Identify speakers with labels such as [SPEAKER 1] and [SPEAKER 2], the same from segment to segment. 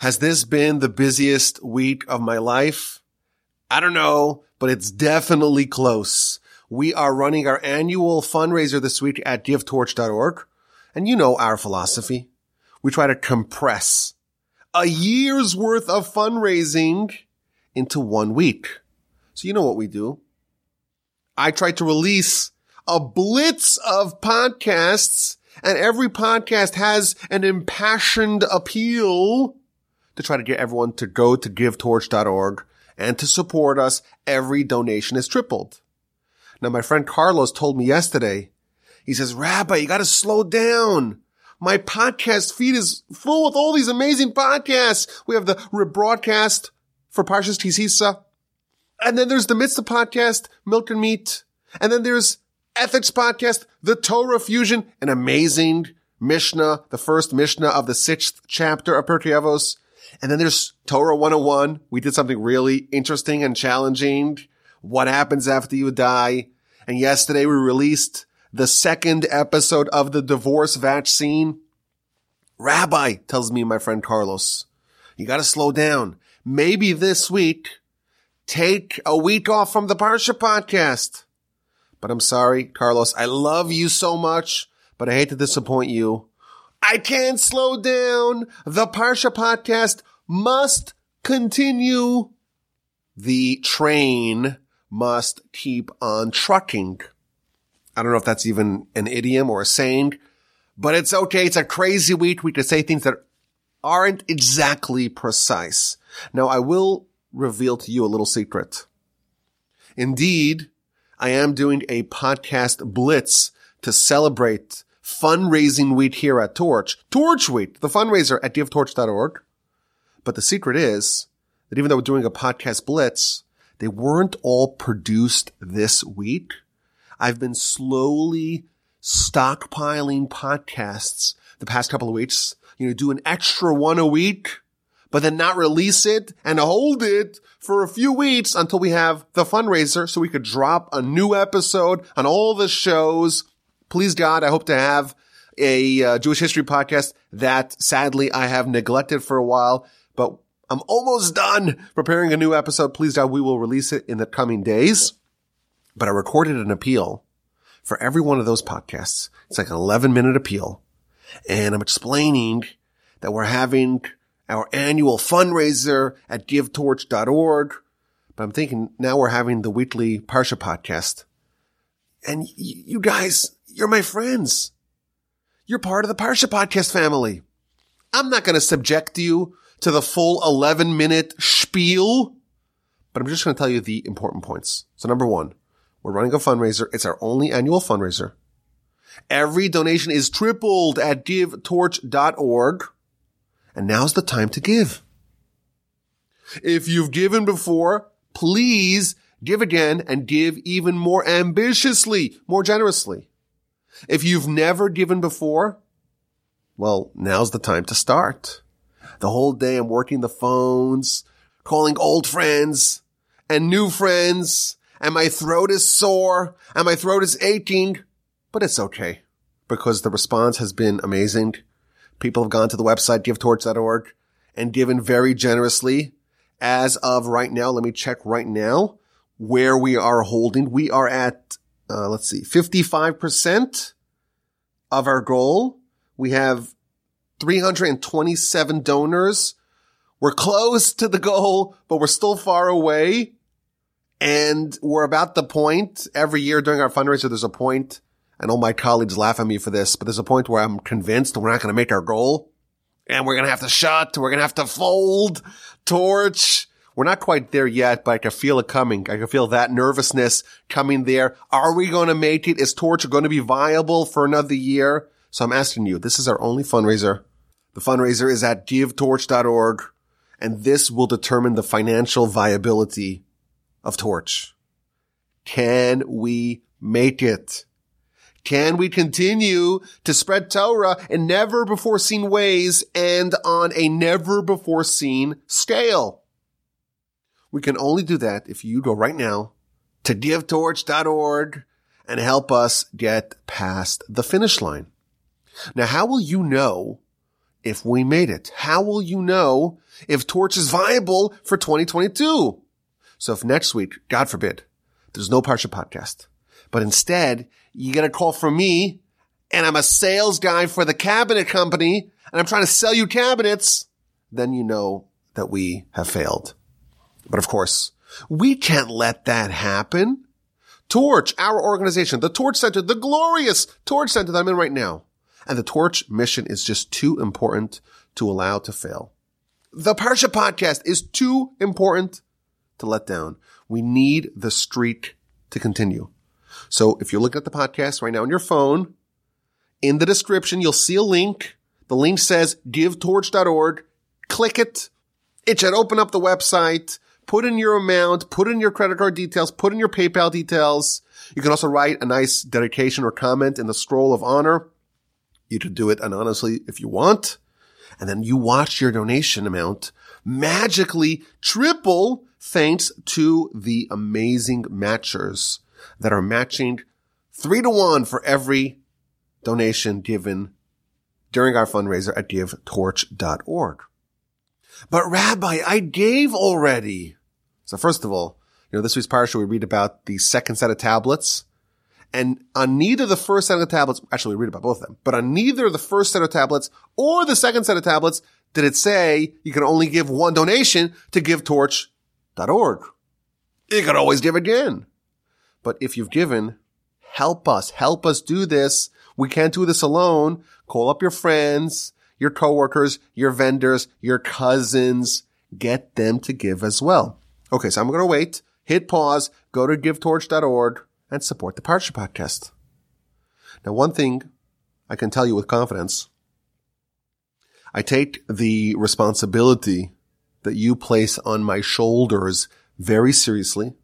[SPEAKER 1] Has this been the busiest week of my life? I don't know, but it's definitely close. We are running our annual fundraiser this week at givetorch.org. And you know our philosophy. We try to compress a year's worth of fundraising into one week. So you know what we do. I try to release a blitz of podcasts and every podcast has an impassioned appeal to try to get everyone to go to givetorch.org and to support us. Every donation is tripled. Now, my friend Carlos told me yesterday, he says, Rabbi, you got to slow down. My podcast feed is full with all these amazing podcasts. We have the rebroadcast for Parshas Ki Sisa. And then there's the Mitzvah podcast, Milk and Meat. And then there's Ethics podcast, the Torah Fusion, an amazing Mishnah, the first Mishnah of the sixth chapter of Pirkei Avos. And then there's Torah 101. We did something really interesting and challenging. What happens after you die? And yesterday we released the second episode of the divorce vaccine. Rabbi tells me my friend Carlos, you gotta slow down. Maybe this week, take a week off from the Parsha podcast. But I'm sorry, Carlos, I love you so much, but I hate to disappoint you. I can't slow down. The Parsha podcast must continue. The train must keep on trucking. I don't know if that's even an idiom or a saying, but it's okay. It's a crazy week. We can say things that aren't exactly precise. Now I will reveal to you a little secret. Indeed, I am doing a podcast blitz to celebrate fundraising week here at Torch. Torch Week, the fundraiser at givetorch.org. But the secret is that even though we're doing a podcast blitz, they weren't all produced this week. I've been slowly stockpiling podcasts the past couple of weeks, you know, do an extra one a week, but then not release it and hold it for a few weeks until we have the fundraiser so we could drop a new episode on all the shows. Please God, I hope to have a uh, Jewish history podcast that sadly I have neglected for a while, but I'm almost done preparing a new episode. Please God, we will release it in the coming days. But I recorded an appeal for every one of those podcasts. It's like an 11 minute appeal. And I'm explaining that we're having our annual fundraiser at givetorch.org. But I'm thinking now we're having the weekly Parsha podcast. And y- you guys, you're my friends. You're part of the Parsha podcast family. I'm not going to subject you to the full 11 minute spiel, but I'm just going to tell you the important points. So number one, we're running a fundraiser. It's our only annual fundraiser. Every donation is tripled at givetorch.org. And now's the time to give. If you've given before, please give again and give even more ambitiously, more generously. If you've never given before, well, now's the time to start. The whole day I'm working the phones, calling old friends and new friends, and my throat is sore and my throat is aching, but it's okay because the response has been amazing. People have gone to the website, givetorch.org and given very generously. As of right now, let me check right now where we are holding. We are at, uh, let's see, 55% of our goal. We have 327 donors. We're close to the goal, but we're still far away. And we're about the point every year during our fundraiser. There's a point and all my colleagues laugh at me for this, but there's a point where I'm convinced we're not going to make our goal and we're going to have to shut. We're going to have to fold, torch. We're not quite there yet, but I can feel it coming. I can feel that nervousness coming there. Are we going to make it? Is torch going to be viable for another year? So I'm asking you, this is our only fundraiser. The fundraiser is at givetorch.org and this will determine the financial viability of Torch. Can we make it? Can we continue to spread Torah in never before seen ways and on a never before seen scale? We can only do that if you go right now to givetorch.org and help us get past the finish line. Now, how will you know if we made it? How will you know if Torch is viable for 2022? So if next week, God forbid, there's no Parsha podcast, but instead you get a call from me and I'm a sales guy for the cabinet company and I'm trying to sell you cabinets, then you know that we have failed. But of course, we can't let that happen. Torch, our organization, the Torch Center, the glorious Torch Center that I'm in right now. And the Torch mission is just too important to allow to fail. The Parsha podcast is too important to let down. We need the streak to continue. So if you're looking at the podcast right now on your phone, in the description, you'll see a link. The link says givetorch.org. Click it. It should open up the website. Put in your amount, put in your credit card details, put in your PayPal details. You can also write a nice dedication or comment in the scroll of honor. You to do it anonymously if you want. And then you watch your donation amount magically triple thanks to the amazing matchers that are matching three to one for every donation given during our fundraiser at givetorch.org. But Rabbi, I gave already. So first of all, you know, this week's parsha we read about the second set of tablets. And on neither the first set of tablets, actually we read about both of them, but on neither the first set of tablets or the second set of tablets did it say you can only give one donation to givetorch.org. You can always give again. But if you've given, help us, help us do this. We can't do this alone. Call up your friends, your coworkers, your vendors, your cousins. Get them to give as well. Okay, so I'm going to wait, hit pause, go to givetorch.org and support the Parsha podcast. Now, one thing I can tell you with confidence, I take the responsibility that you place on my shoulders very seriously.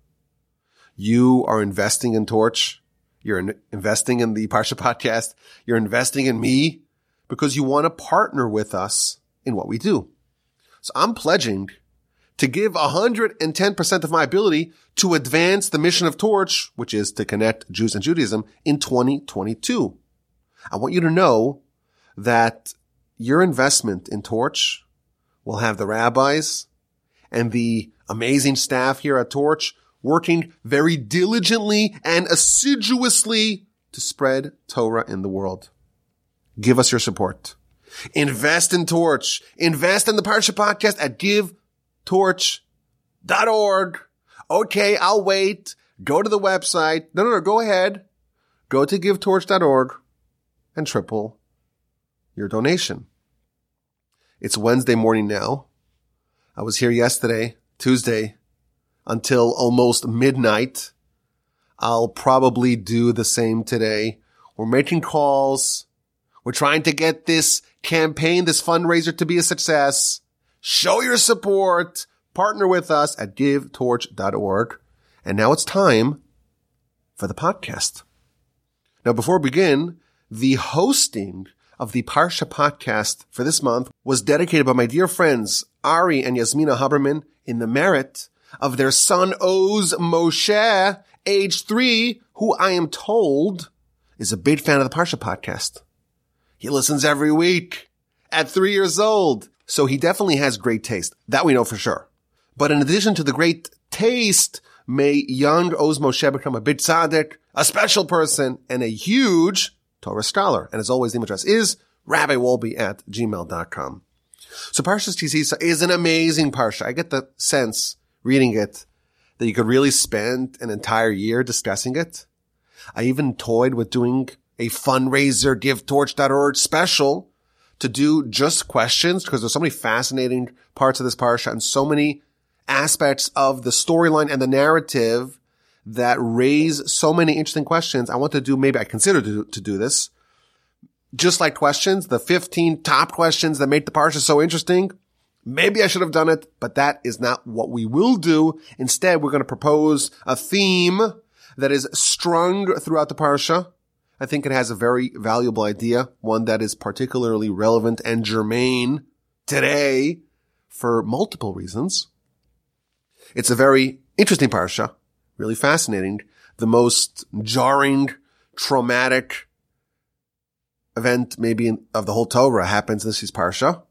[SPEAKER 1] You are investing in Torch. You're in- investing in the Parsha podcast. You're investing in me because you want to partner with us in what we do. So I'm pledging to give 110% of my ability to advance the mission of Torch, which is to connect Jews and Judaism in 2022. I want you to know that your investment in Torch will have the rabbis and the amazing staff here at Torch working very diligently and assiduously to spread Torah in the world. Give us your support. Invest in Torch. Invest in the Parsha podcast at givetorch.org. Okay, I'll wait. Go to the website. No, no, no, go ahead. Go to givetorch.org and triple your donation. It's Wednesday morning now. I was here yesterday, Tuesday, until almost midnight. I'll probably do the same today. We're making calls. We're trying to get this campaign, this fundraiser to be a success. Show your support. Partner with us at givetorch.org. And now it's time for the podcast. Now, before we begin, the hosting of the Parsha podcast for this month was dedicated by my dear friends Ari and Yasmina Haberman in the merit of their son Oz Moshe, age three, who I am told is a big fan of the Parsha podcast. He listens every week at three years old. So he definitely has great taste. That we know for sure. But in addition to the great taste, may young Oz Moshe become a big tzaddik, a special person, and a huge Torah scholar. And as always, the email address is rabbiwolbe at gmail.com. So Parshas Ki is an amazing Parsha. I get the sense reading it that you could really spend an entire year discussing it. I even toyed with doing a fundraiser givetorch.org special to do just questions because there's so many fascinating parts of this parsha and so many aspects of the storyline and the narrative that raise so many interesting questions. I want to do, maybe I consider to, to do this. Just like questions, the 15 top questions that make the parsha so interesting. Maybe I should have done it, but that is not what we will do. Instead, we're going to propose a theme that is strung throughout the parsha. I think it has a very valuable idea, one that is particularly relevant and germane today for multiple reasons. It's a very interesting parsha, really fascinating, the most jarring, traumatic event maybe of the whole Torah happens this parsha,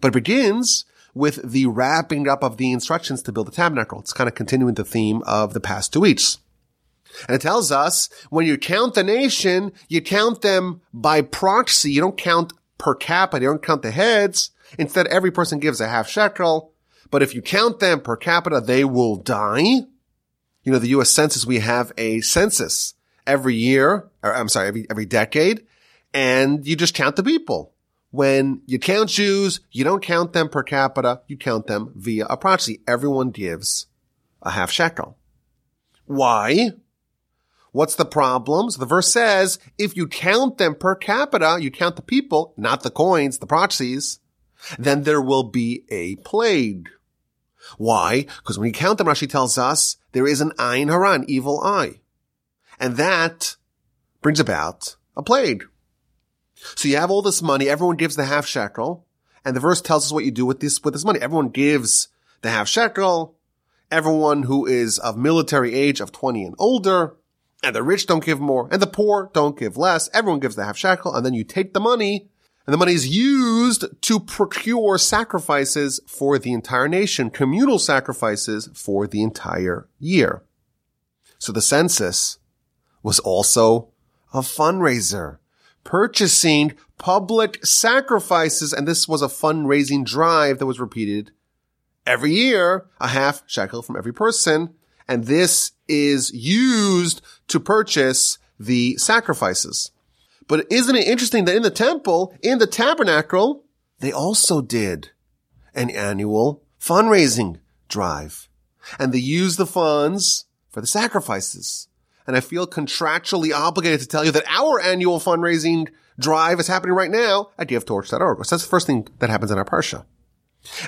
[SPEAKER 1] but it begins with the wrapping up of the instructions to build the tabernacle. It's kind of continuing the theme of the past two weeks. And it tells us when you count the nation, you count them by proxy. You don't count per capita. You don't count the heads. Instead, every person gives a half shekel. But if you count them per capita, they will die. You know, the U.S. Census, we have a census every year, or I'm sorry, every, every decade, and you just count the people. When you count Jews, you don't count them per capita, you count them via a proxy. Everyone gives a half shekel. Why? What's the problem? So the verse says, if you count them per capita, you count the people, not the coins, the proxies, then there will be a plague. Why? Because when you count them, Rashi tells us there is an ayin haran, evil eye. And that brings about a plague. So you have all this money, everyone gives the half shekel, and the verse tells us what you do with this, with this money. Everyone gives the half shekel, everyone who is of military age of 20 and older, and the rich don't give more, and the poor don't give less. Everyone gives the half shekel, and then you take the money, and the money is used to procure sacrifices for the entire nation, communal sacrifices for the entire year. So the census was also a fundraiser, purchasing public sacrifices, and this was a fundraising drive that was repeated every year, a half shekel from every person, and this is used to purchase the sacrifices. But isn't it interesting that in the temple, in the tabernacle, they also did an annual fundraising drive and they used the funds for the sacrifices. And I feel contractually obligated to tell you that our annual fundraising drive is happening right now at givetorch.org. So that's the first thing that happens in our parsha.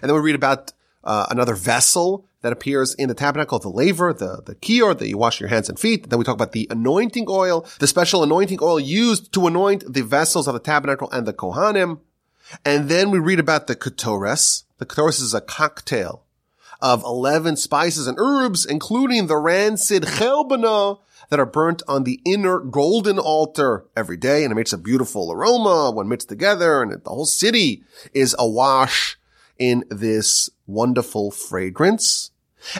[SPEAKER 1] And then we read about uh, another vessel that appears in the tabernacle, the laver, the, the kior that you wash your hands and feet. Then we talk about the anointing oil, the special anointing oil used to anoint the vessels of the tabernacle and the kohanim. And then we read about the ketores. The ketores is a cocktail of 11 spices and herbs, including the rancid chelbana that are burnt on the inner golden altar every day. And it makes a beautiful aroma when mixed together. And the whole city is awash in this wonderful fragrance.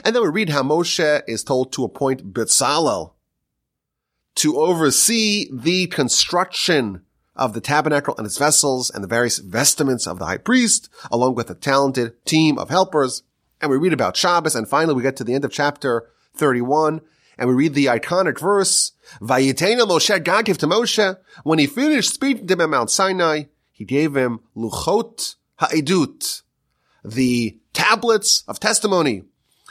[SPEAKER 1] And then we read how Moshe is told to appoint Bezalel to oversee the construction of the tabernacle and its vessels and the various vestments of the high priest, along with a talented team of helpers. And we read about Shabbos. And finally, we get to the end of chapter 31 and we read the iconic verse, Vayiten el Moshe God gave to Moshe. When he finished speaking to him at Mount Sinai, he gave him Luchot Ha'edut, the tablets of testimony,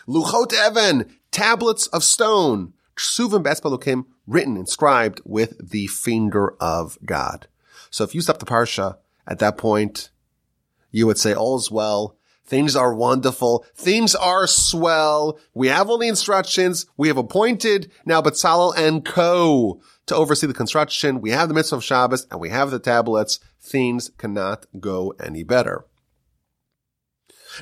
[SPEAKER 1] luchot even, tablets of stone, ksuvim b'etzba Elokim, written, inscribed with the finger of God. So if you stop the parsha at that point, you would say all's well. Things are wonderful. Things are swell. We have all the instructions. We have appointed now Bezalel and Co. to oversee the construction. We have the mitzvah of Shabbos and we have the tablets. Things cannot go any better.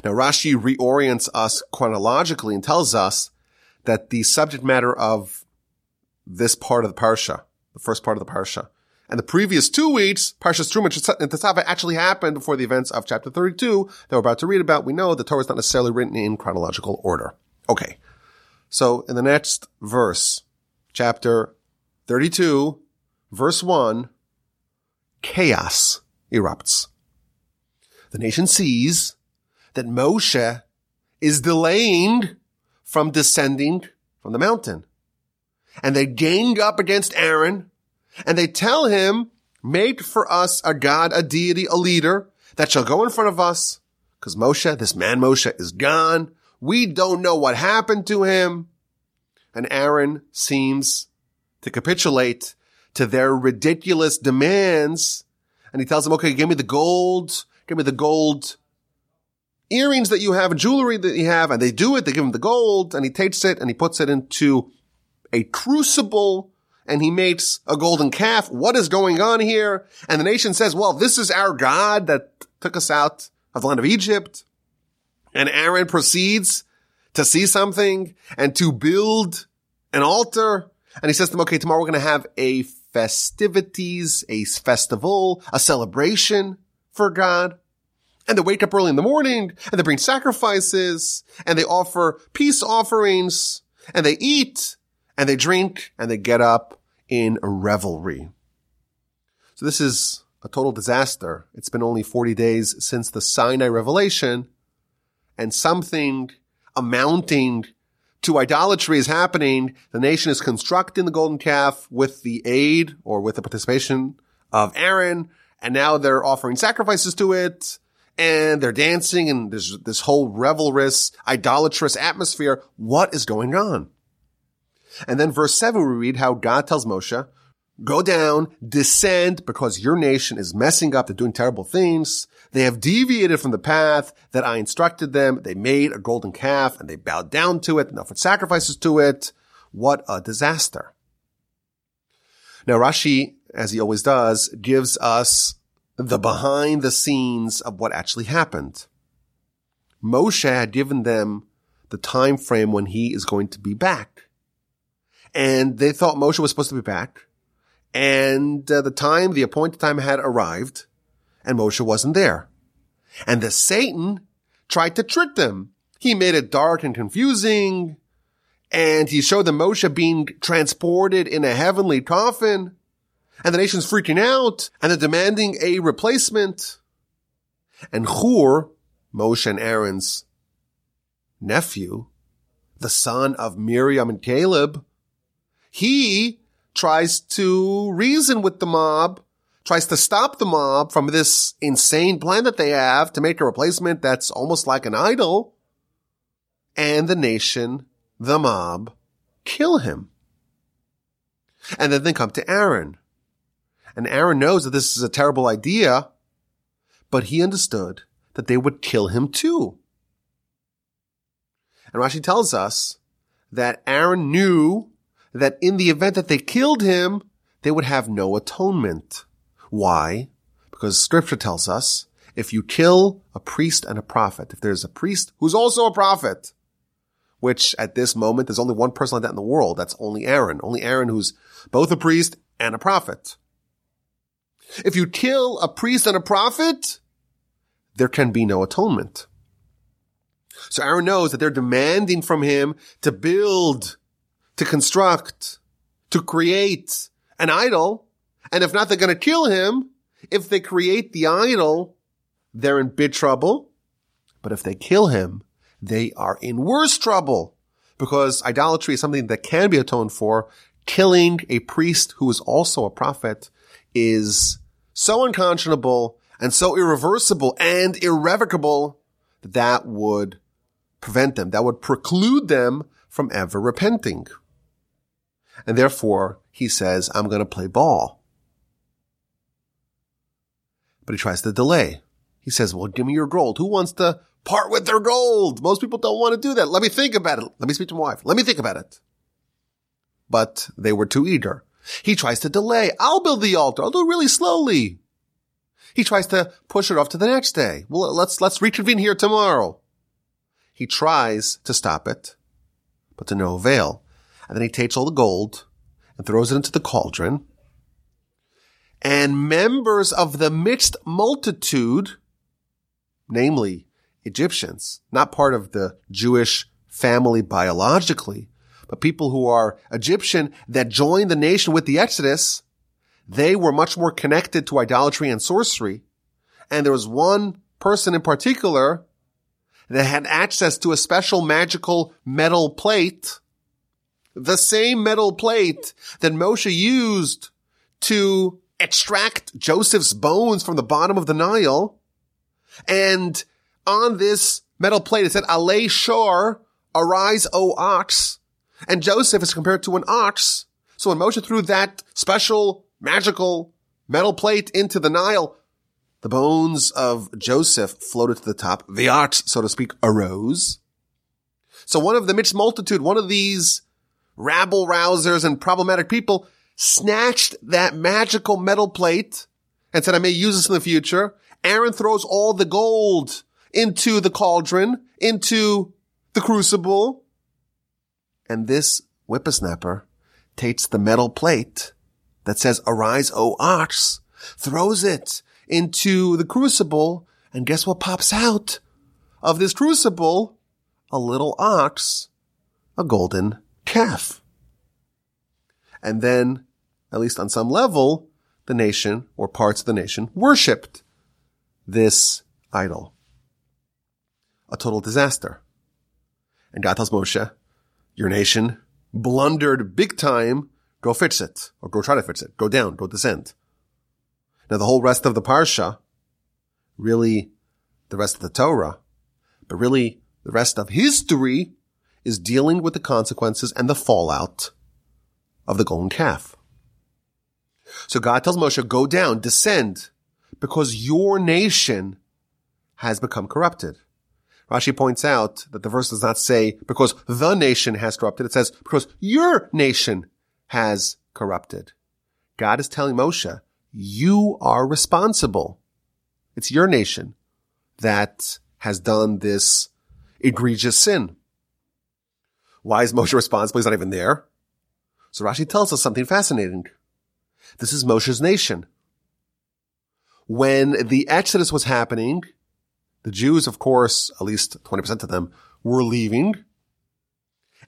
[SPEAKER 1] Now Rashi reorients us chronologically and tells us that the subject matter of this part of the parsha, the first part of the parsha, and the previous two weeks, Parshas Truma and Tetzaveh actually happened before the events of chapter 32 that we're about to read about. We know the Torah is not necessarily written in chronological order. Okay. So in the next verse, chapter 32, verse 1, chaos erupts. The nation sees that Moshe is delaying from descending from the mountain. And they gang up against Aaron and they tell him, make for us a God, a deity, a leader that shall go in front of us. Cause Moshe, this man Moshe is gone. We don't know what happened to him. And Aaron seems to capitulate to their ridiculous demands. And he tells them, okay, give me the gold, give me the gold earrings that you have and jewelry that you have, and they do it, they give him the gold, and he takes it and he puts it into a crucible and he makes a golden calf. What is going on here? And the nation says, well, this is our God that took us out of the land of Egypt. And Aaron proceeds to see something and to build an altar. And he says to them, okay, tomorrow we're going to have a festivities, a festival, a celebration for God. And they wake up early in the morning and they bring sacrifices and they offer peace offerings and they eat and they drink and they get up in revelry. So this is a total disaster. It's been only 40 days since the Sinai revelation and something amounting to idolatry is happening. The nation is constructing the golden calf with the aid or with the participation of Aaron. And now they're offering sacrifices to it and they're dancing and there's this whole revelrous, idolatrous atmosphere. What is going on? And then verse seven, we read how God tells Moshe, go down, descend because your nation is messing up. They're doing terrible things. They have deviated from the path that I instructed them. They made a golden calf and they bowed down to it and offered sacrifices to it. What a disaster. Now Rashi, as he always does, gives us the behind the scenes of what actually happened. Moshe had given them the time frame when he is going to be back. And they thought Moshe was supposed to be back. And uh, the time, the appointed time had arrived and Moshe wasn't there. And the Satan tried to trick them. He made it dark and confusing. And he showed them Moshe being transported in a heavenly coffin and the nation's freaking out and they're demanding a replacement. And Hur, Moshe and Aaron's nephew, the son of Miriam and Caleb, he tries to reason with the mob, tries to stop the mob from this insane plan that they have to make a replacement that's almost like an idol. And the nation, the mob, kill him. And then they come to Aaron. And Aaron knows that this is a terrible idea, but he understood that they would kill him too. And Rashi tells us that Aaron knew that in the event that they killed him, they would have no atonement. Why? Because scripture tells us if you kill a priest and a prophet, if there's a priest who's also a prophet, which at this moment there's only one person like that in the world, that's only Aaron, only Aaron who's both a priest and a prophet. If you kill a priest and a prophet, there can be no atonement. So Aaron knows that they're demanding from him to build, to construct, to create an idol. And if not, they're going to kill him. If they create the idol, they're in big trouble. But if they kill him, they are in worse trouble because idolatry is something that can be atoned for. Killing a priest who is also a prophet is so unconscionable and so irreversible and irrevocable that that would prevent them, that would preclude them from ever repenting. And therefore, he says, I'm going to play ball. But he tries to delay. He says, well, give me your gold. Who wants to part with their gold? Most people don't want to do that. Let me think about it. Let me speak to my wife. Let me think about it. But they were too eager. He tries to delay. I'll build the altar. I'll do it really slowly. He tries to push it off to the next day. Well, let's, let's reconvene here tomorrow. He tries to stop it, but to no avail. And then he takes all the gold and throws it into the cauldron. And members of the mixed multitude, namely Egyptians, not part of the Jewish family biologically, but people who are Egyptian that joined the nation with the Exodus, they were much more connected to idolatry and sorcery. And there was one person in particular that had access to a special magical metal plate, the same metal plate that Moshe used to extract Joseph's bones from the bottom of the Nile. And on this metal plate, it said, Alei Shor, arise, O ox. And Joseph is compared to an ox. So when Moshe threw that special magical metal plate into the Nile, the bones of Joseph floated to the top. The ox, so to speak, arose. So one of the mixed multitude, one of these rabble rousers and problematic people snatched that magical metal plate and said, I may use this in the future. Aaron throws all the gold into the cauldron, into the crucible. And this whippersnapper takes the metal plate, that says, arise, O ox, throws it into the crucible. And guess what pops out of this crucible? A little ox, a golden calf. And then, at least on some level, the nation or parts of the nation worshipped this idol. A total disaster. And God tells Moshe, your nation blundered big time. Go fix it or go try to fix it. Go down, go descend. Now the whole rest of the parsha, really the rest of the Torah, but really the rest of history is dealing with the consequences and the fallout of the golden calf. So God tells Moshe, go down, descend, because your nation has become corrupted. Rashi points out that the verse does not say because the nation has corrupted. It says because your nation has corrupted. God is telling Moshe, you are responsible. It's your nation that has done this egregious sin. Why is Moshe responsible? He's not even there. So Rashi tells us something fascinating. This is Moshe's nation. When the Exodus was happening, the Jews, of course, at least 20% of them, were leaving.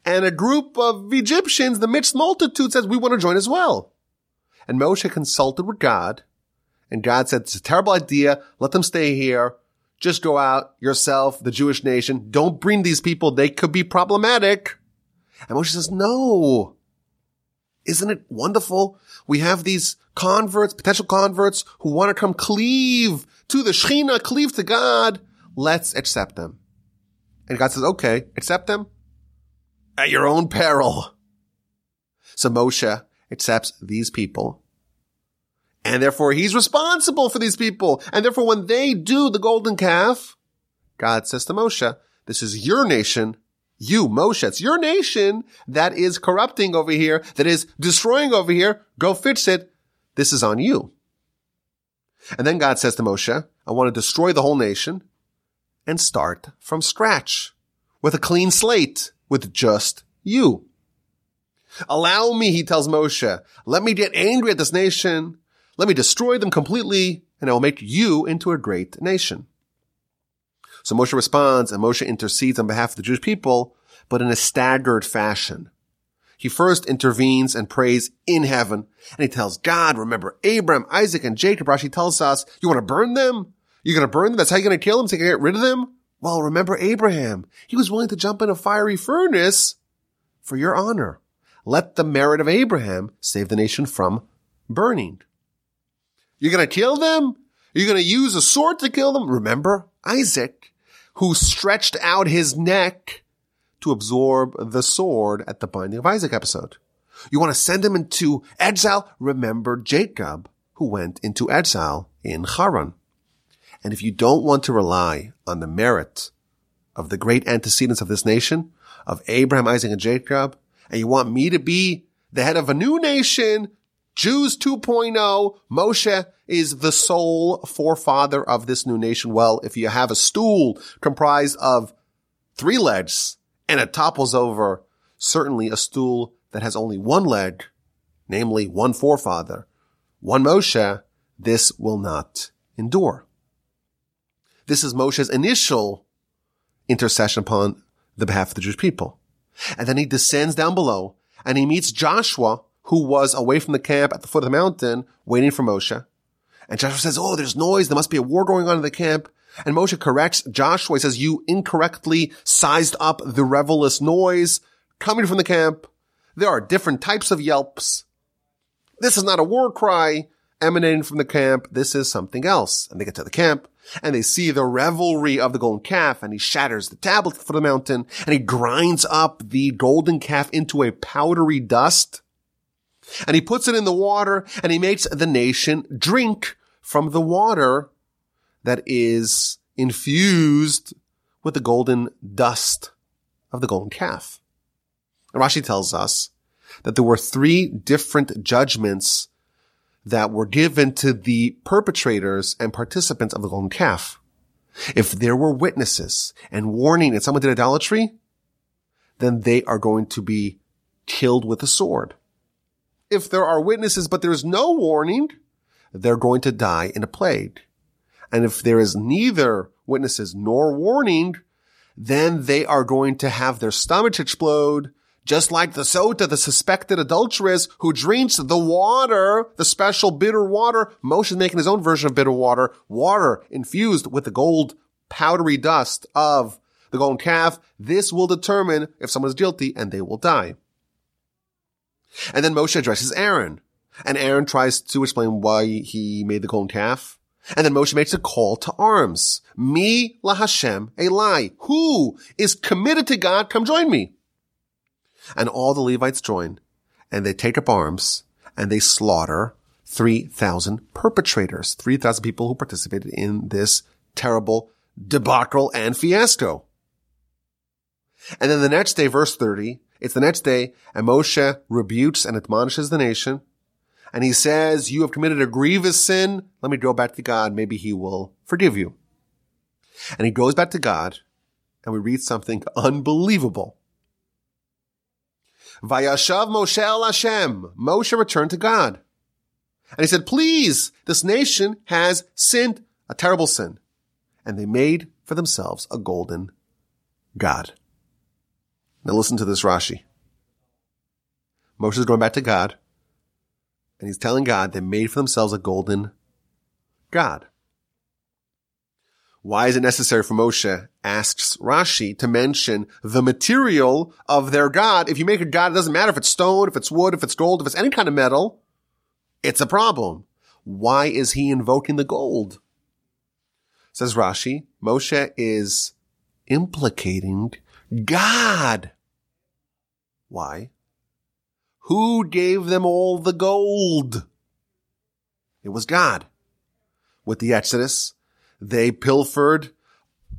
[SPEAKER 1] And a group of Egyptians, the mixed multitude, says, we want to join as well. And Moshe consulted with God, and God said, it's a terrible idea. Let them stay here. Just go out yourself, the Jewish nation. Don't bring these people. They could be problematic. And Moshe says, no. Isn't it wonderful? We have these converts, potential converts who want to come cleave to the Shekhinah, cleave to God. Let's accept them. And God says, okay, accept them at your own peril. So Moshe accepts these people. And therefore he's responsible for these people. And therefore when they do the golden calf, God says to Moshe, this is your nation. You, Moshe, it's your nation that is corrupting over here, that is destroying over here. Go fix it. This is on you. And then God says to Moshe, I want to destroy the whole nation and start from scratch with a clean slate with just you. Allow me, he tells Moshe, let me get angry at this nation. Let me destroy them completely and I will make you into a great nation. So Moshe responds and Moshe intercedes on behalf of the Jewish people, but in a staggered fashion. He first intervenes and prays in heaven and he tells God, remember Abraham, Isaac, and Jacob. Rashi tells us, you want to burn them? You're going to burn them? That's how you're going to kill them? So you can get rid of them? Well, remember Abraham. He was willing to jump in a fiery furnace for your honor. Let the merit of Abraham save the nation from burning. You're going to kill them? You're going to use a sword to kill them? Remember Isaac, who stretched out his neck to absorb the sword at the binding of Isaac episode. You want to send him into exile? Remember Jacob, who went into exile in Haran. And if you don't want to rely on the merit of the great antecedents of this nation, of Abraham, Isaac, and Jacob, and you want me to be the head of a new nation, Jews 2.0, Moshe is the sole forefather of this new nation. Well, if you have a stool comprised of three legs and it topples over, certainly a stool that has only one leg, namely one forefather, one Moshe, this will not endure. This is Moshe's initial intercession upon the behalf of the Jewish people. And then he descends down below and he meets Joshua, who was away from the camp at the foot of the mountain waiting for Moshe. And Joshua says, Oh, there's noise. There must be a war going on in the camp. And Moshe corrects Joshua. He says, you incorrectly sized up the revelous noise coming from the camp. There are different types of yelps. This is not a war cry emanating from the camp. This is something else. And they get to the camp and they see the revelry of the golden calf and he shatters the tablet for the mountain and he grinds up the golden calf into a powdery dust and he puts it in the water and he makes the nation drink from the water that is infused with the golden dust of the golden calf. And Rashi tells us that there were three different judgments that were given to the perpetrators and participants of the golden calf. If there were witnesses and warning that someone did idolatry, then they are going to be killed with a sword. if there are witnesses, but there's no warning, they're going to die in a plague. And if there is neither witnesses nor warning, then they are going to have their stomach explode, just like the Sota, the suspected adulteress who drinks the water, the special bitter water. Moshe is making his own version of bitter water, water infused with the gold powdery dust of the golden calf. This will determine if someone is guilty and they will die. And then Moshe addresses Aaron. And Aaron tries to explain why he made the golden calf. And then Moshe makes a call to arms. Mi la'Hashem elai. Who is committed to God? Come join me. And all the Levites join and they take up arms and they slaughter 3,000 perpetrators, 3,000 people who participated in this terrible debacle and fiasco. And then the next day, verse 30, it's the next day, and Moshe rebukes and admonishes the nation. And he says, you have committed a grievous sin. Let me go back to God. Maybe he will forgive you. And he goes back to God and we read something unbelievable. Vayashav Moshe el Hashem. Moshe returned to God. And he said, please, this nation has sinned a terrible sin. And they made for themselves a golden God. Now listen to this Rashi. Moshe is going back to God and he's telling God they made for themselves a golden God. Why is it necessary for Moshe, asks Rashi, to mention the material of their God? If you make a God, it doesn't matter if it's stone, if it's wood, if it's gold, if it's any kind of metal, it's a problem. Why is he invoking the gold? Says Rashi, Moshe is implicating God. Why? Who gave them all the gold? It was God. With the Exodus, they pilfered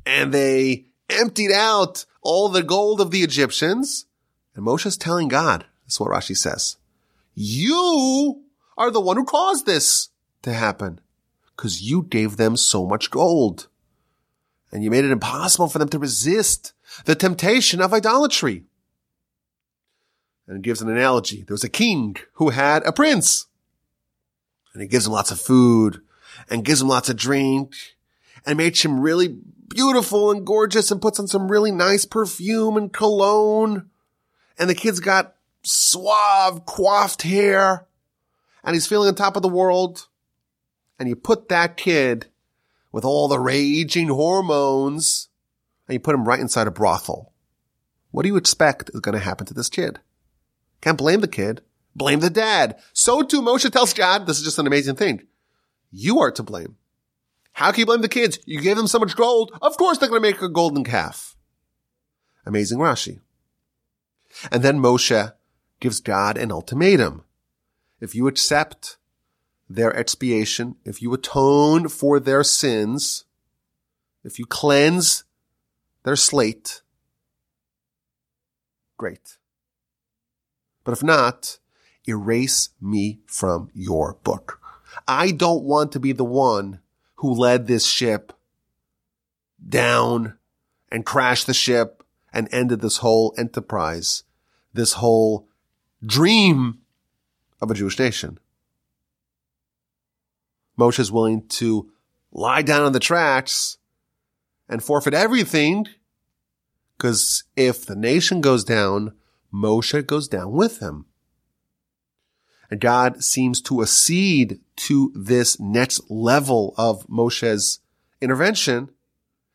[SPEAKER 1] and they emptied out all the gold of the Egyptians. And Moshe's telling God, that's what Rashi says. You are the one who caused this to happen because you gave them so much gold and you made it impossible for them to resist the temptation of idolatry. And it gives an analogy. There was a king who had a prince and he gives him lots of food and gives him lots of drink and makes him really beautiful and gorgeous and puts on some really nice perfume and cologne. And the kid's got suave, coiffed hair and he's feeling on top of the world. And you put that kid with all the raging hormones and you put him right inside a brothel. What do you expect is going to happen to this kid? Can't blame the kid. Blame the dad. So too Moshe tells God, this is just an amazing thing. You are to blame. How can you blame the kids? You gave them so much gold. Of course they're going to make a golden calf. Amazing Rashi. And then Moshe gives God an ultimatum. If you accept their expiation, if you atone for their sins, if you cleanse their slate, great. But if not, erase me from your book. I don't want to be the one who led this ship down and crashed the ship and ended this whole enterprise, this whole dream of a Jewish nation. Moshe is willing to lie down on the tracks and forfeit everything because if the nation goes down, Moshe goes down with him. And God seems to accede to this next level of Moshe's intervention.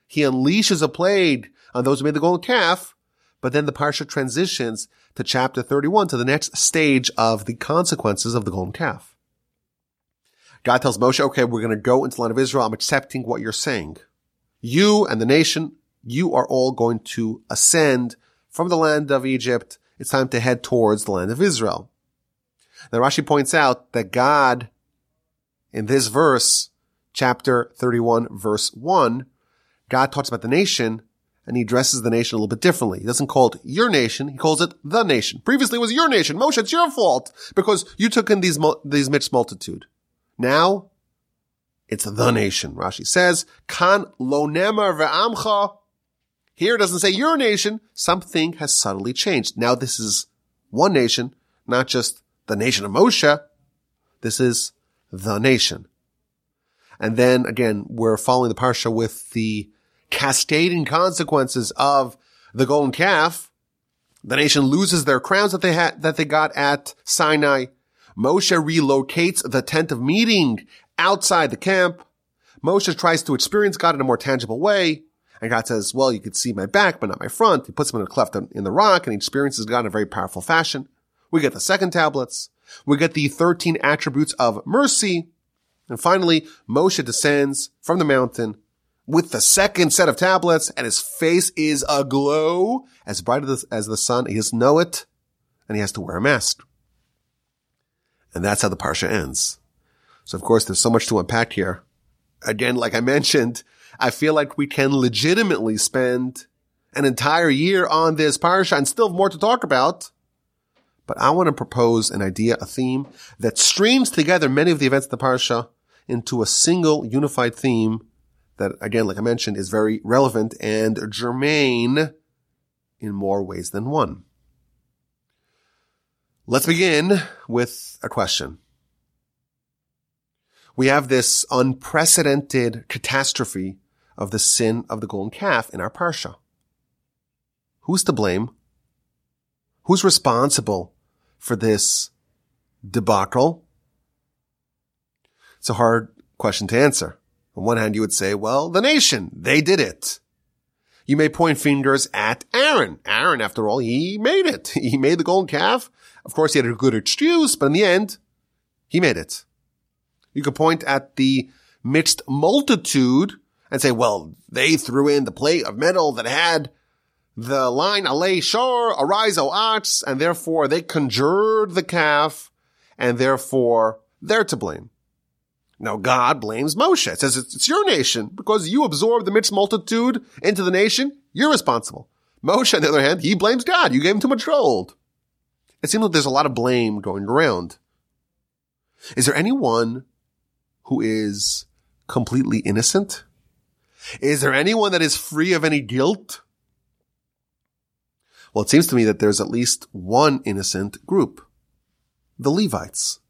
[SPEAKER 1] He unleashes a plague on those who made the golden calf, but then the parsha transitions to chapter 31 to the next stage of the consequences of the golden calf. God tells Moshe, okay, we're going to go into the land of Israel. I'm accepting what you're saying. You and the nation, you are all going to ascend from the land of Egypt it's time to head towards the land of Israel. Now Rashi points out that God, in this verse, chapter 31, verse 1, God talks about the nation and he addresses the nation a little bit differently. He doesn't call it your nation. He calls it the nation. Previously it was your nation. Moshe, it's your fault because you took in these, these mixed multitude. Now it's the nation. Rashi says, kan lo nemar ve'amcha here it doesn't say your nation. Something has subtly changed. Now this is one nation, not just the nation of Moshe. This is the nation. And then again, we're following the parsha with the cascading consequences of the golden calf. The nation loses their crowns that they had, that they got at Sinai. Moshe relocates the tent of meeting outside the camp. Moshe tries to experience God in a more tangible way. And God says, well, you could see my back, but not my front. He puts him in a cleft in the rock and he experiences God in a very powerful fashion. We get the second tablets. We get the 13 attributes of mercy. And finally, Moshe descends from the mountain with the second set of tablets and his face is aglow as bright as the sun. He doesn't know it and he has to wear a mask. And that's how the Parsha ends. So of course, there's so much to unpack here. Again, like I mentioned, I feel like we can legitimately spend an entire year on this Parsha and still have more to talk about. But I want to propose an idea, a theme that streams together many of the events of the Parsha into a single unified theme that, again, like I mentioned, is very relevant and germane in more ways than one. Let's begin with a question. We have this unprecedented catastrophe of the sin of the golden calf in our parsha. Who's to blame? Who's responsible for this debacle? It's a hard question to answer. On one hand, you would say, well, the nation, they did it. You may point fingers at Aaron. Aaron, after all, he made it. He made the golden calf. Of course, he had a good excuse, but in the end, he made it. You could point at the mixed multitude and say, well, they threw in the plate of metal that had the line Alei Shor, arise, O ox, and therefore they conjured the calf, and therefore they're to blame. Now God blames Moshe. It says it's, your nation because you absorbed the mixed multitude into the nation. You're responsible. Moshe, on the other hand, he blames God. You gave him too much gold. It seems like there's a lot of blame going around. Is there anyone who is completely innocent? Is there anyone that is free of any guilt? Well, it seems to me that there's at least one innocent group. The Levites.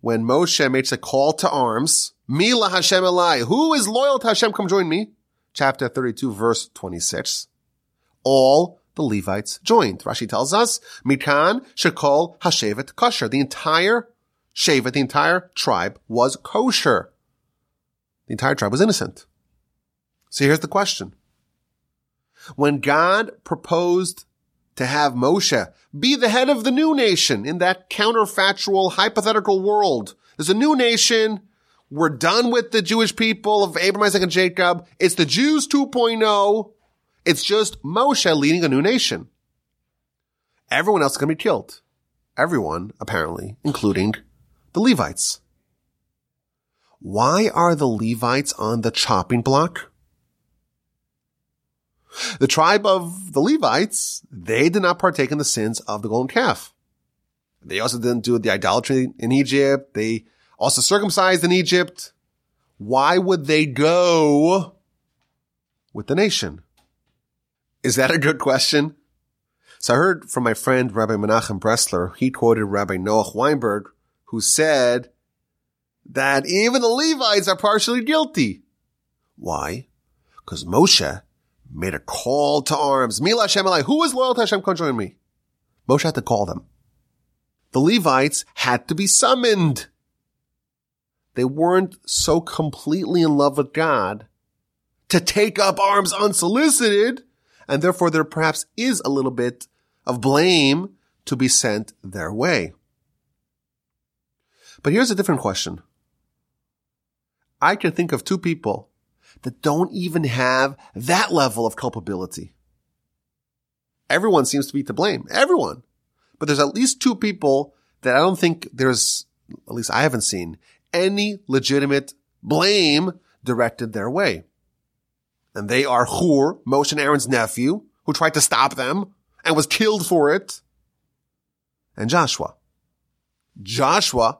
[SPEAKER 1] When Moshe makes a call to arms, Mi la'Hashem elai, who is loyal to Hashem, come join me. Chapter 32, verse 26. All the Levites joined. Rashi tells us, Mikan Shekol Hashevet Kosher. The entire Shevet, the entire tribe was kosher. The entire tribe was innocent. So here's the question. When God proposed to have Moshe be the head of the new nation in that counterfactual hypothetical world, there's a new nation. We're done with the Jewish people of Abraham, Isaac, and Jacob. It's the Jews 2.0. It's just Moshe leading a new nation. Everyone else is going to be killed. Everyone, apparently, including the Levites. Why are the Levites on the chopping block? The tribe of the Levites, they did not partake in the sins of the golden calf. They also didn't do the idolatry in Egypt. They also circumcised in Egypt. Why would they go with the nation? Is that a good question? So I heard from my friend Rabbi Menachem Bressler, he quoted Rabbi Noach Weinberg, who said that even the Levites are partially guilty. Why? Because Moshe made a call to arms. Mi la'Hashem Who is loyal to Hashem? Come join me. Moshe had to call them. The Levites had to be summoned. They weren't so completely in love with God to take up arms unsolicited, and therefore there perhaps is a little bit of blame to be sent their way. But here's a different question. I can think of two people that don't even have that level of culpability. Everyone seems to be to blame. Everyone. But there's at least two people that I don't think there's, at least I haven't seen, any legitimate blame directed their way. And they are Hur, Moshe and Aaron's nephew, who tried to stop them and was killed for it, and Joshua. Joshua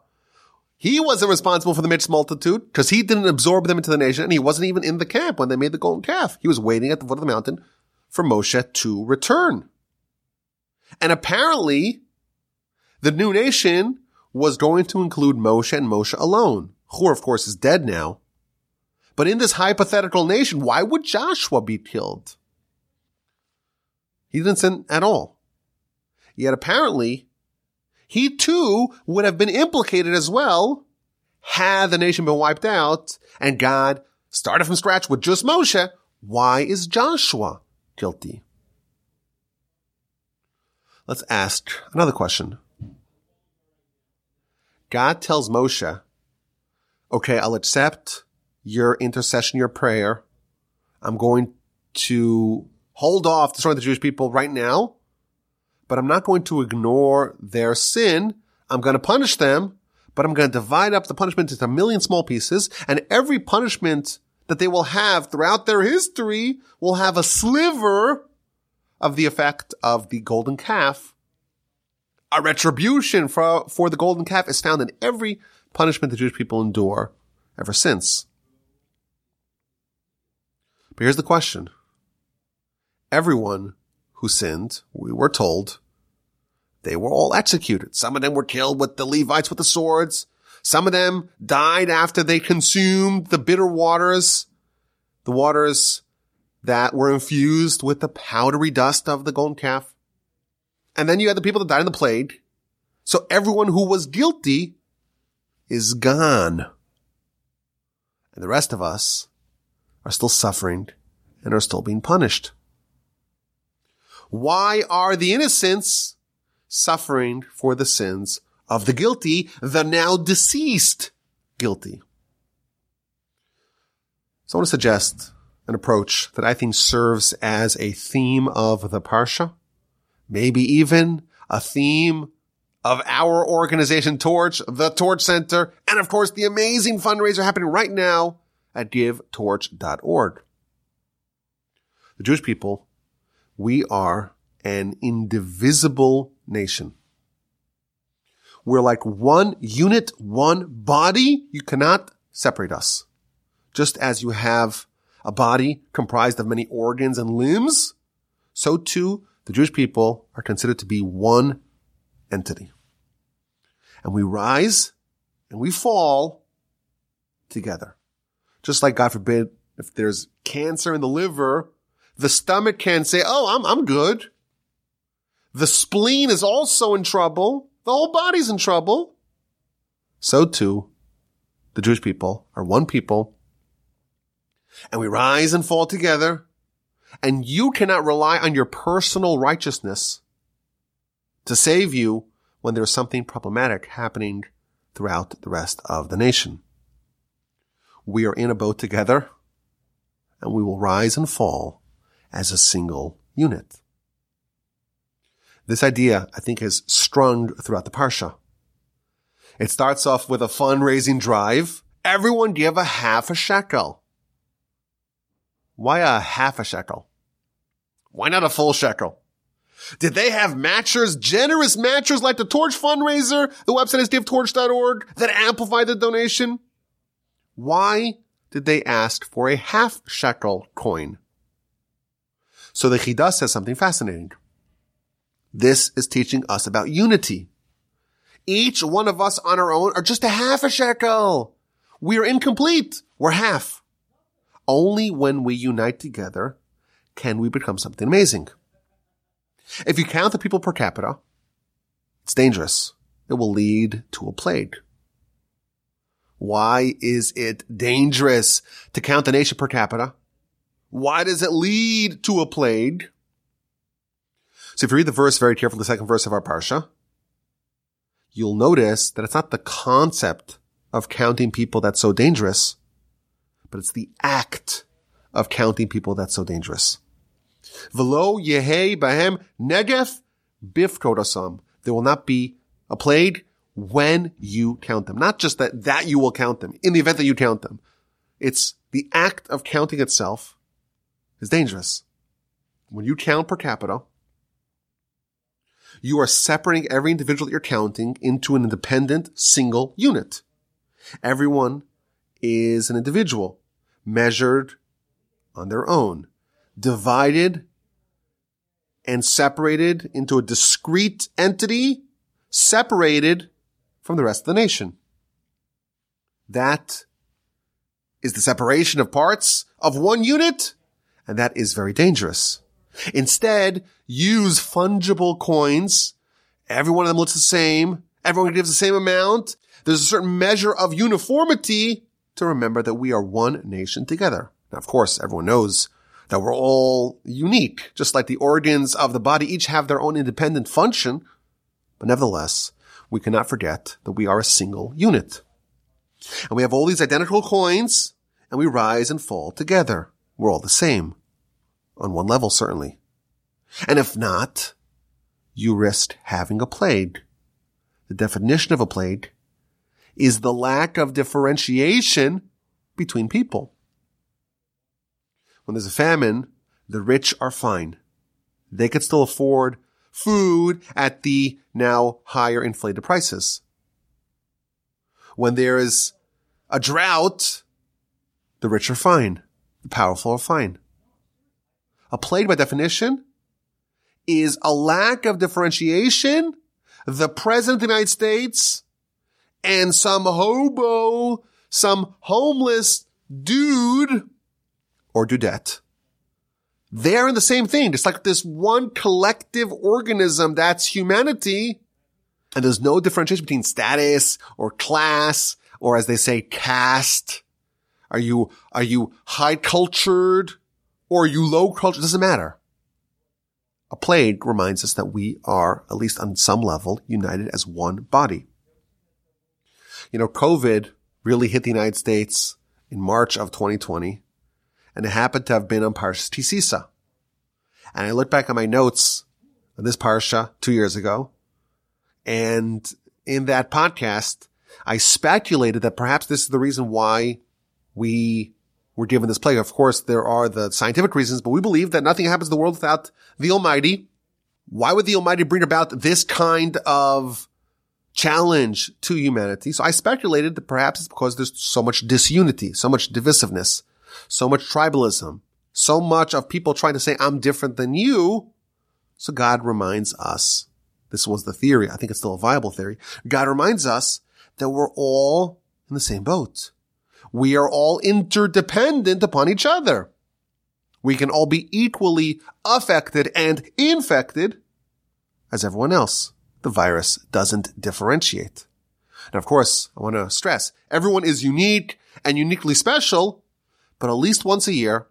[SPEAKER 1] he wasn't responsible for the mixed multitude because he didn't absorb them into the nation and he wasn't even in the camp when they made the golden calf. He was waiting at the foot of the mountain for Moshe to return. And apparently The new nation was going to include Moshe and Moshe alone. Hur, of course, is dead now. But in this hypothetical nation, why would Joshua be killed? He didn't sin at all. Yet apparently, he too would have been implicated as well had the nation been wiped out and God started from scratch with just Moshe. Why is Joshua guilty? Let's ask another question. God tells Moshe, okay, I'll accept your intercession, your prayer. I'm going to hold off destroying the Jewish people right now, but I'm not going to ignore their sin. I'm going to punish them, but I'm going to divide up the punishment into a million small pieces, and every punishment that they will have throughout their history will have a sliver of the effect of the golden calf. A retribution for, for the golden calf is found in every punishment the Jewish people endure ever since. But here's the question. Everyone who sinned, we were told, they were all executed. Some of them were killed with the Levites with the swords. Some of them died after they consumed the bitter waters, the waters that were infused with the powdery dust of the golden calf. And then you had the people that died in the plague. So everyone who was guilty is gone. And the rest of us are still suffering and are still being punished. Why are the innocents suffering for the sins of the guilty, the now deceased guilty? So I want to suggest an approach that I think serves as a theme of the Parsha, maybe even a theme of our organization Torch, the Torch Center, and of course the amazing fundraiser happening right now at givetorch.org. The Jewish people, we are an indivisible nation. We're like one unit, one body. You cannot separate us. Just as you have a body comprised of many organs and limbs, so too the Jewish people are considered to be one entity. And we rise and we fall together. Just like God forbid, if there's cancer in the liver, the stomach can say, Oh, I'm, I'm good. The spleen is also in trouble. The whole body's in trouble. So too, the Jewish people are one people and we rise and fall together and you cannot rely on your personal righteousness to save you when there's something problematic happening throughout the rest of the nation. We are in a boat together and we will rise and fall as a single unit. This idea, I think, is strung throughout the Parsha. It starts off with a fundraising drive. Everyone give a half a shekel. Why a half a shekel? Why not a full shekel? Did they have matchers, generous matchers like the Torch fundraiser? The website is givetorch.org that amplify the donation. Why did they ask for a half shekel coin? So the Chidah says something fascinating. This is teaching us about unity. Each one of us on our own are just a half a shekel. We are incomplete. We're half. Only when we unite together can we become something amazing. If you count the people per capita, it's dangerous. It will lead to a plague. Why is it dangerous to count the nation per capita? Why does it lead to a plague? So if you read the verse very carefully, the second verse of our parsha, you'll notice that it's not the concept of counting people that's so dangerous, but it's the act of counting people that's so dangerous. Velo yehe bahem negef bifkodasam. There will not be a plague when you count them. Not just that, that you will count them in the event that you count them. It's the act of counting itself is dangerous. When you count per capita, you are separating every individual that you're counting into an independent single unit. Everyone is an individual measured on their own, divided and separated into a discrete entity separated from the rest of the nation. That is the separation of parts of one unit, and that is very dangerous. Instead, use fungible coins. Every one of them looks the same. Everyone gives the same amount. There's a certain measure of uniformity to remember that we are one nation together. Now, of course, everyone knows that we're all unique, just like the organs of the body each have their own independent function. But nevertheless, we cannot forget that we are a single unit. And we have all these identical coins and we rise and fall together. We're all the same. On one level, certainly. And if not, you risk having a plague. The definition of a plague is the lack of differentiation between people. When there's a famine, the rich are fine. They could still afford food at the now higher inflated prices. When there is a drought, the rich are fine. The powerful are fine. A plague by definition is a lack of differentiation. The president of the United States and some hobo, some homeless dude or dudette they're in the same thing. It's like this one collective organism that's humanity. And there's no differentiation between status or class or as they say, caste. Are you, are you high cultured or you low cultured? It doesn't matter. A plague reminds us that we are, at least on some level, united as one body. You know, COVID really hit the United States in March of 2020 and it happened to have been on Parshas Ki Sisa. And I look back on my notes on this Parsha two years ago, and in that podcast, I speculated that perhaps this is the reason why we were given this plague. Of course, there are the scientific reasons, but we believe that nothing happens in the world without the Almighty. Why would the Almighty bring about this kind of challenge to humanity? So I speculated that perhaps it's because there's so much disunity, so much divisiveness so much tribalism, so much of people trying to say, I'm different than you. So God reminds us, this was the theory. I think it's still a viable theory. God reminds us that we're all in the same boat. We are all interdependent upon each other. We can all be equally affected and infected as everyone else. The virus doesn't differentiate. And of course, I want to stress, everyone is unique and uniquely special, but at least once a year,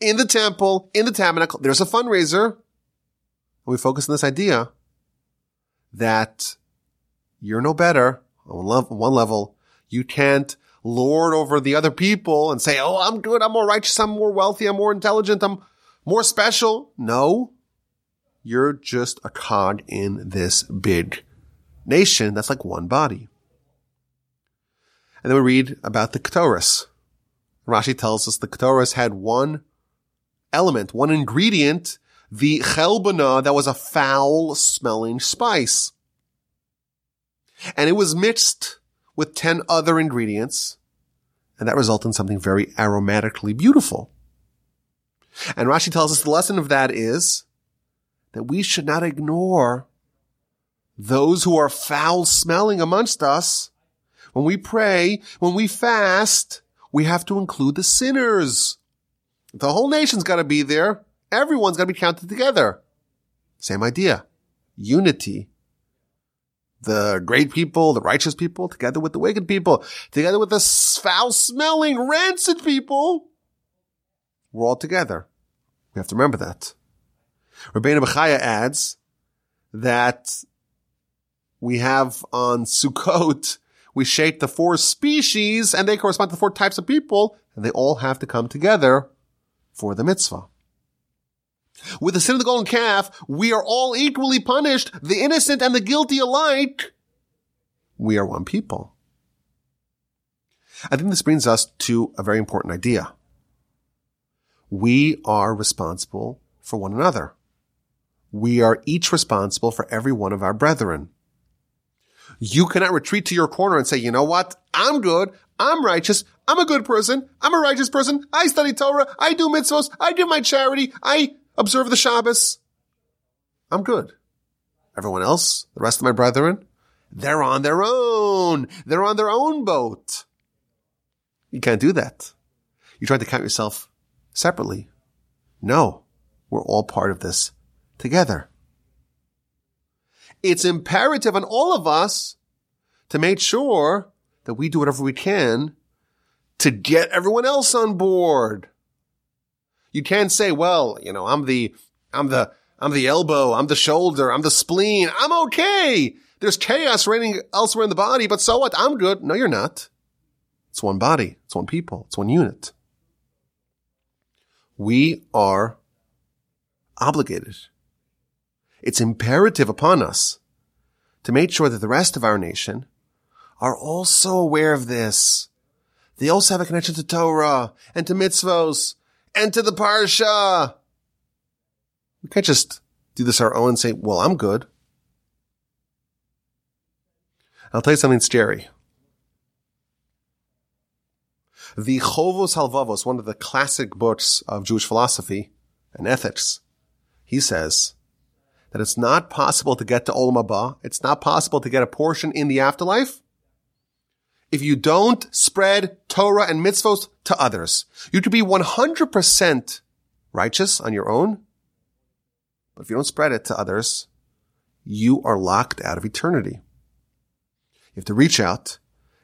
[SPEAKER 1] in the temple, in the tabernacle, there's a fundraiser. And we focus on this idea that you're no better on one level. You can't lord over the other people and say, Oh, I'm good. I'm more righteous. I'm more wealthy. I'm more intelligent. I'm more special. No, you're just a cog in this big nation that's like one body. And then we read about the Ketores. Rashi tells us the Ketores had one element, one ingredient, the chelbana that was a foul smelling spice. And it was mixed with 10 other ingredients, and that results in something very aromatically beautiful. And Rashi tells us the lesson of that is that we should not ignore those who are foul smelling amongst us. When we pray, when we fast, we have to include the sinners. The whole nation's got to be there. Everyone's got to be counted together. Same idea. Unity. The great people, the righteous people, together with the wicked people, together with the foul smelling, rancid people. We're all together. We have to remember that. Rabbeinu Bechaya adds that we have on Sukkot we shape the four species and they correspond to the four types of people and they all have to come together for the mitzvah. With the sin of the golden calf, we are all equally punished, the innocent and the guilty alike. We are one people. I think this brings us to a very important idea. We are responsible for one another. We are each responsible for every one of our brethren. You cannot retreat to your corner and say, you know what? I'm good. I'm righteous. I'm a good person. I'm a righteous person. I study Torah. I do mitzvahs. I do my charity. I observe the Shabbos. I'm good. Everyone else, the rest of my brethren, they're on their own. They're on their own boat. You can't do that. You try to count yourself separately. No, we're all part of this together. It's imperative on all of us to make sure that we do whatever we can to get everyone else on board. You can't say, well, you know, I'm the, I'm the, I'm the elbow, I'm the shoulder, I'm the spleen, I'm okay. There's chaos reigning elsewhere in the body, but so what? I'm good. No, you're not. It's one body. It's one people. It's one unit. We are obligated. It's imperative upon us to make sure that the rest of our nation are also aware of this. They also have a connection to Torah and to mitzvos to the parsha. We can't just do this our own and say, well, I'm good. I'll tell you something scary. The Chovos Halevavos, one of the classic books of Jewish philosophy and ethics, he says that it's not possible to get to Olam Haba. It's not possible to get a portion in the afterlife if you don't spread Torah and mitzvot to others. You could be 100% righteous on your own, but if you don't spread it to others, you are locked out of eternity. You have to reach out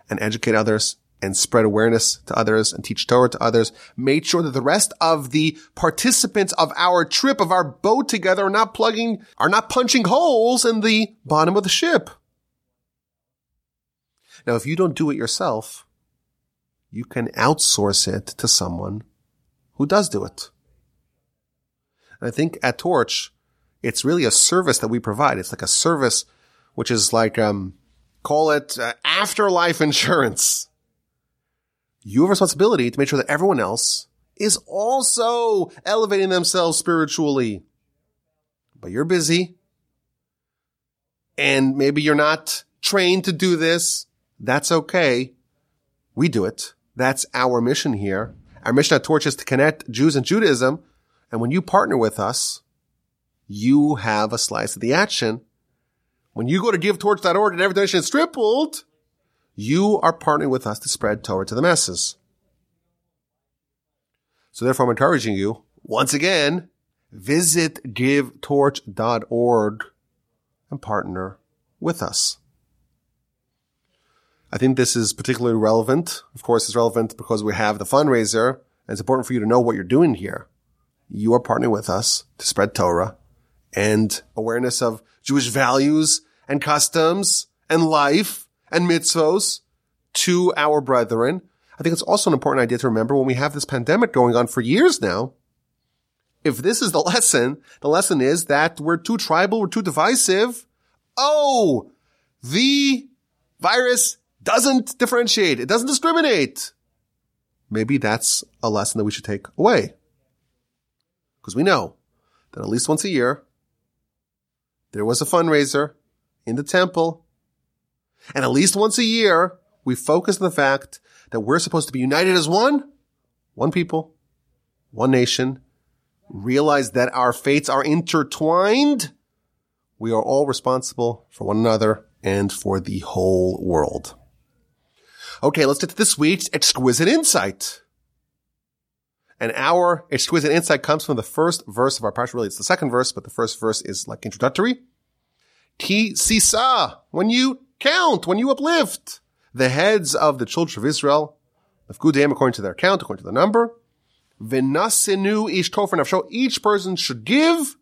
[SPEAKER 1] and educate others and spread awareness to others and teach Torah to others. Make sure that the rest of the participants of our trip, of our boat together are not plugging, are not punching holes in the bottom of the ship. Now, if you don't do it yourself, you can outsource it to someone who does do it. And I think at Torch, it's really a service that we provide. It's like a service which is like, um, call it uh, afterlife insurance. You have responsibility to make sure that everyone else is also elevating themselves spiritually. But you're busy and maybe you're not trained to do this. That's okay. We do it. That's our mission here. Our mission at Torch is to connect Jews and Judaism. And when you partner with us, you have a slice of the action. When you go to givetorch.org and every donation is tripled, you are partnering with us to spread Torah to the masses. So therefore, I'm encouraging you, once again, visit givetorch.org and partner with us. I think this is particularly relevant. Of course, it's relevant because we have the fundraiser and it's important for you to know what you're doing here. You are partnering with us to spread Torah and awareness of Jewish values and customs and life and mitzvos to our brethren. I think it's also an important idea to remember when we have this pandemic going on for years now. If this is the lesson, the lesson is that we're too tribal, we're too divisive. Oh, the virus doesn't differentiate. It doesn't discriminate. Maybe that's a lesson that we should take away. Because we know that at least once a year, there was a fundraiser in the temple. And at least once a year, we focus on the fact that we're supposed to be united as one, one people, one nation, realize that our fates are intertwined. We are all responsible for one another and for the whole world. Okay, let's get to this week's exquisite insight. And our exquisite insight comes from the first verse of our parsha. Really, it's the second verse, but the first verse is like introductory. Ki sisa, when you count, when you uplift the heads of the children of Israel, of Gudim, according to their count, according to the number, v'nasinu ish tofer each person should give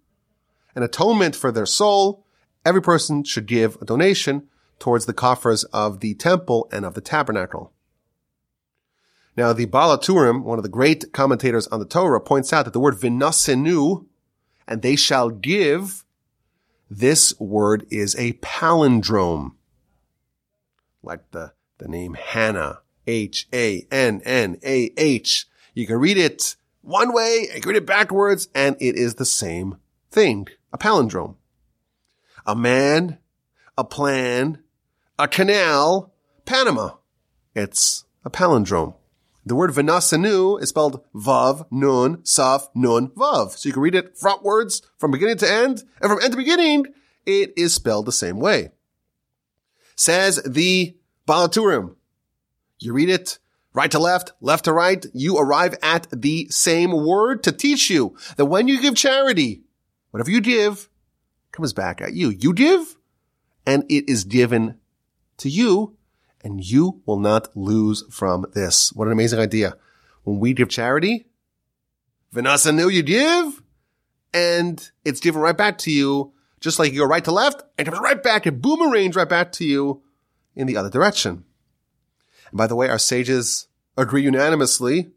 [SPEAKER 1] an atonement for their soul. Every person should give a donation towards the coffers of the temple and of the tabernacle. Now, the Baal HaTurim, one of the great commentators on the Torah, points out that the word vinasenu, and they shall give, this word is a palindrome. Like the, the name Hannah, H-A-N-N-A-H. You can read it one way, you can read it backwards, and it is the same thing. A palindrome. A man, a plan, canal, Panama. It's a palindrome. The word Vinasanu is spelled Vav, Nun, Saf, Nun, Vav. So you can read it frontwards from beginning to end, and from end to beginning, it is spelled the same way. Says the Baal HaTurim. You read it right to left, left to right. You arrive at the same word to teach you that when you give charity, whatever you give comes back at you. You give and it is given to you and you will not lose from this. What an amazing idea. When we give charity, V'nasnu you give and it's given right back to you just like you go right to left and comes right back and boomerangs right back to you in the other direction. And by the way, our sages agree unanimously.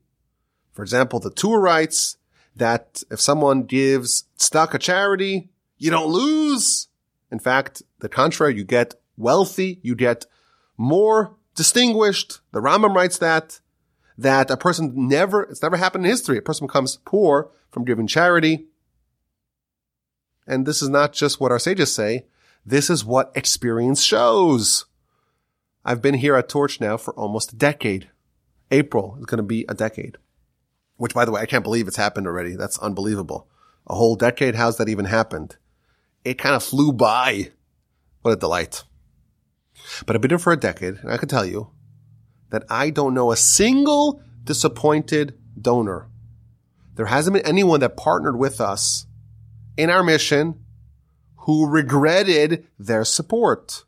[SPEAKER 1] For example, the Tur writes that if someone gives stock a charity, you don't lose. In fact, the contrary, you get wealthy, you get more distinguished. The Rambam writes that, that a person never, it's never happened in history. A person becomes poor from giving charity. And this is not just what our sages say. This is what experience shows. I've been here at Torch now for almost a decade. April is going to be a decade. Which, by the way, I can't believe it's happened already. That's unbelievable. A whole decade. How's that even happened? It kind of flew by. What a delight. But I've been here for a decade, and I can tell you that I don't know a single disappointed donor. There hasn't been anyone that partnered with us in our mission who regretted their support.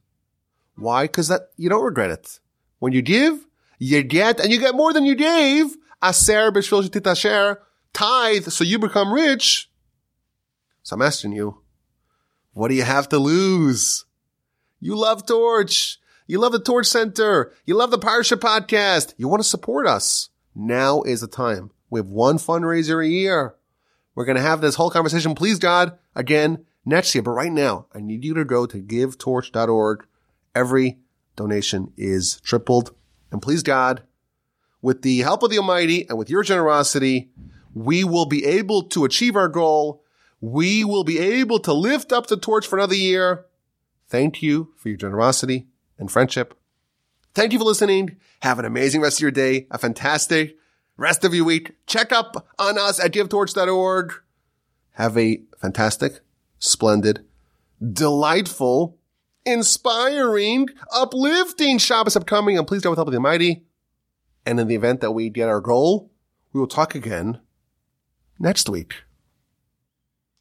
[SPEAKER 1] Why? Because that you don't regret it. When you give, you get, and you get more than you gave. Aser b'shvil tithe, so you become rich. So I'm asking you, what do you have to lose? You love Torch. You love the Torch Center. You love the Parsha podcast. You want to support us. Now is the time. We have one fundraiser a year. We're going to have this whole conversation, please God, again next year. But right now, I need you to go to givetorch.org Every donation is tripled. And please God, with the help of the Almighty and with your generosity, we will be able to achieve our goal. We will be able to lift up the torch for another year. Thank you for your generosity and friendship. Thank you for listening. Have an amazing rest of your day, a fantastic rest of your week. Check up on us at givetorch.org. Have a fantastic, splendid, delightful, inspiring, uplifting Shabbos upcoming, and please God with help of the Almighty. And in the event that we get our goal, we will talk again next week.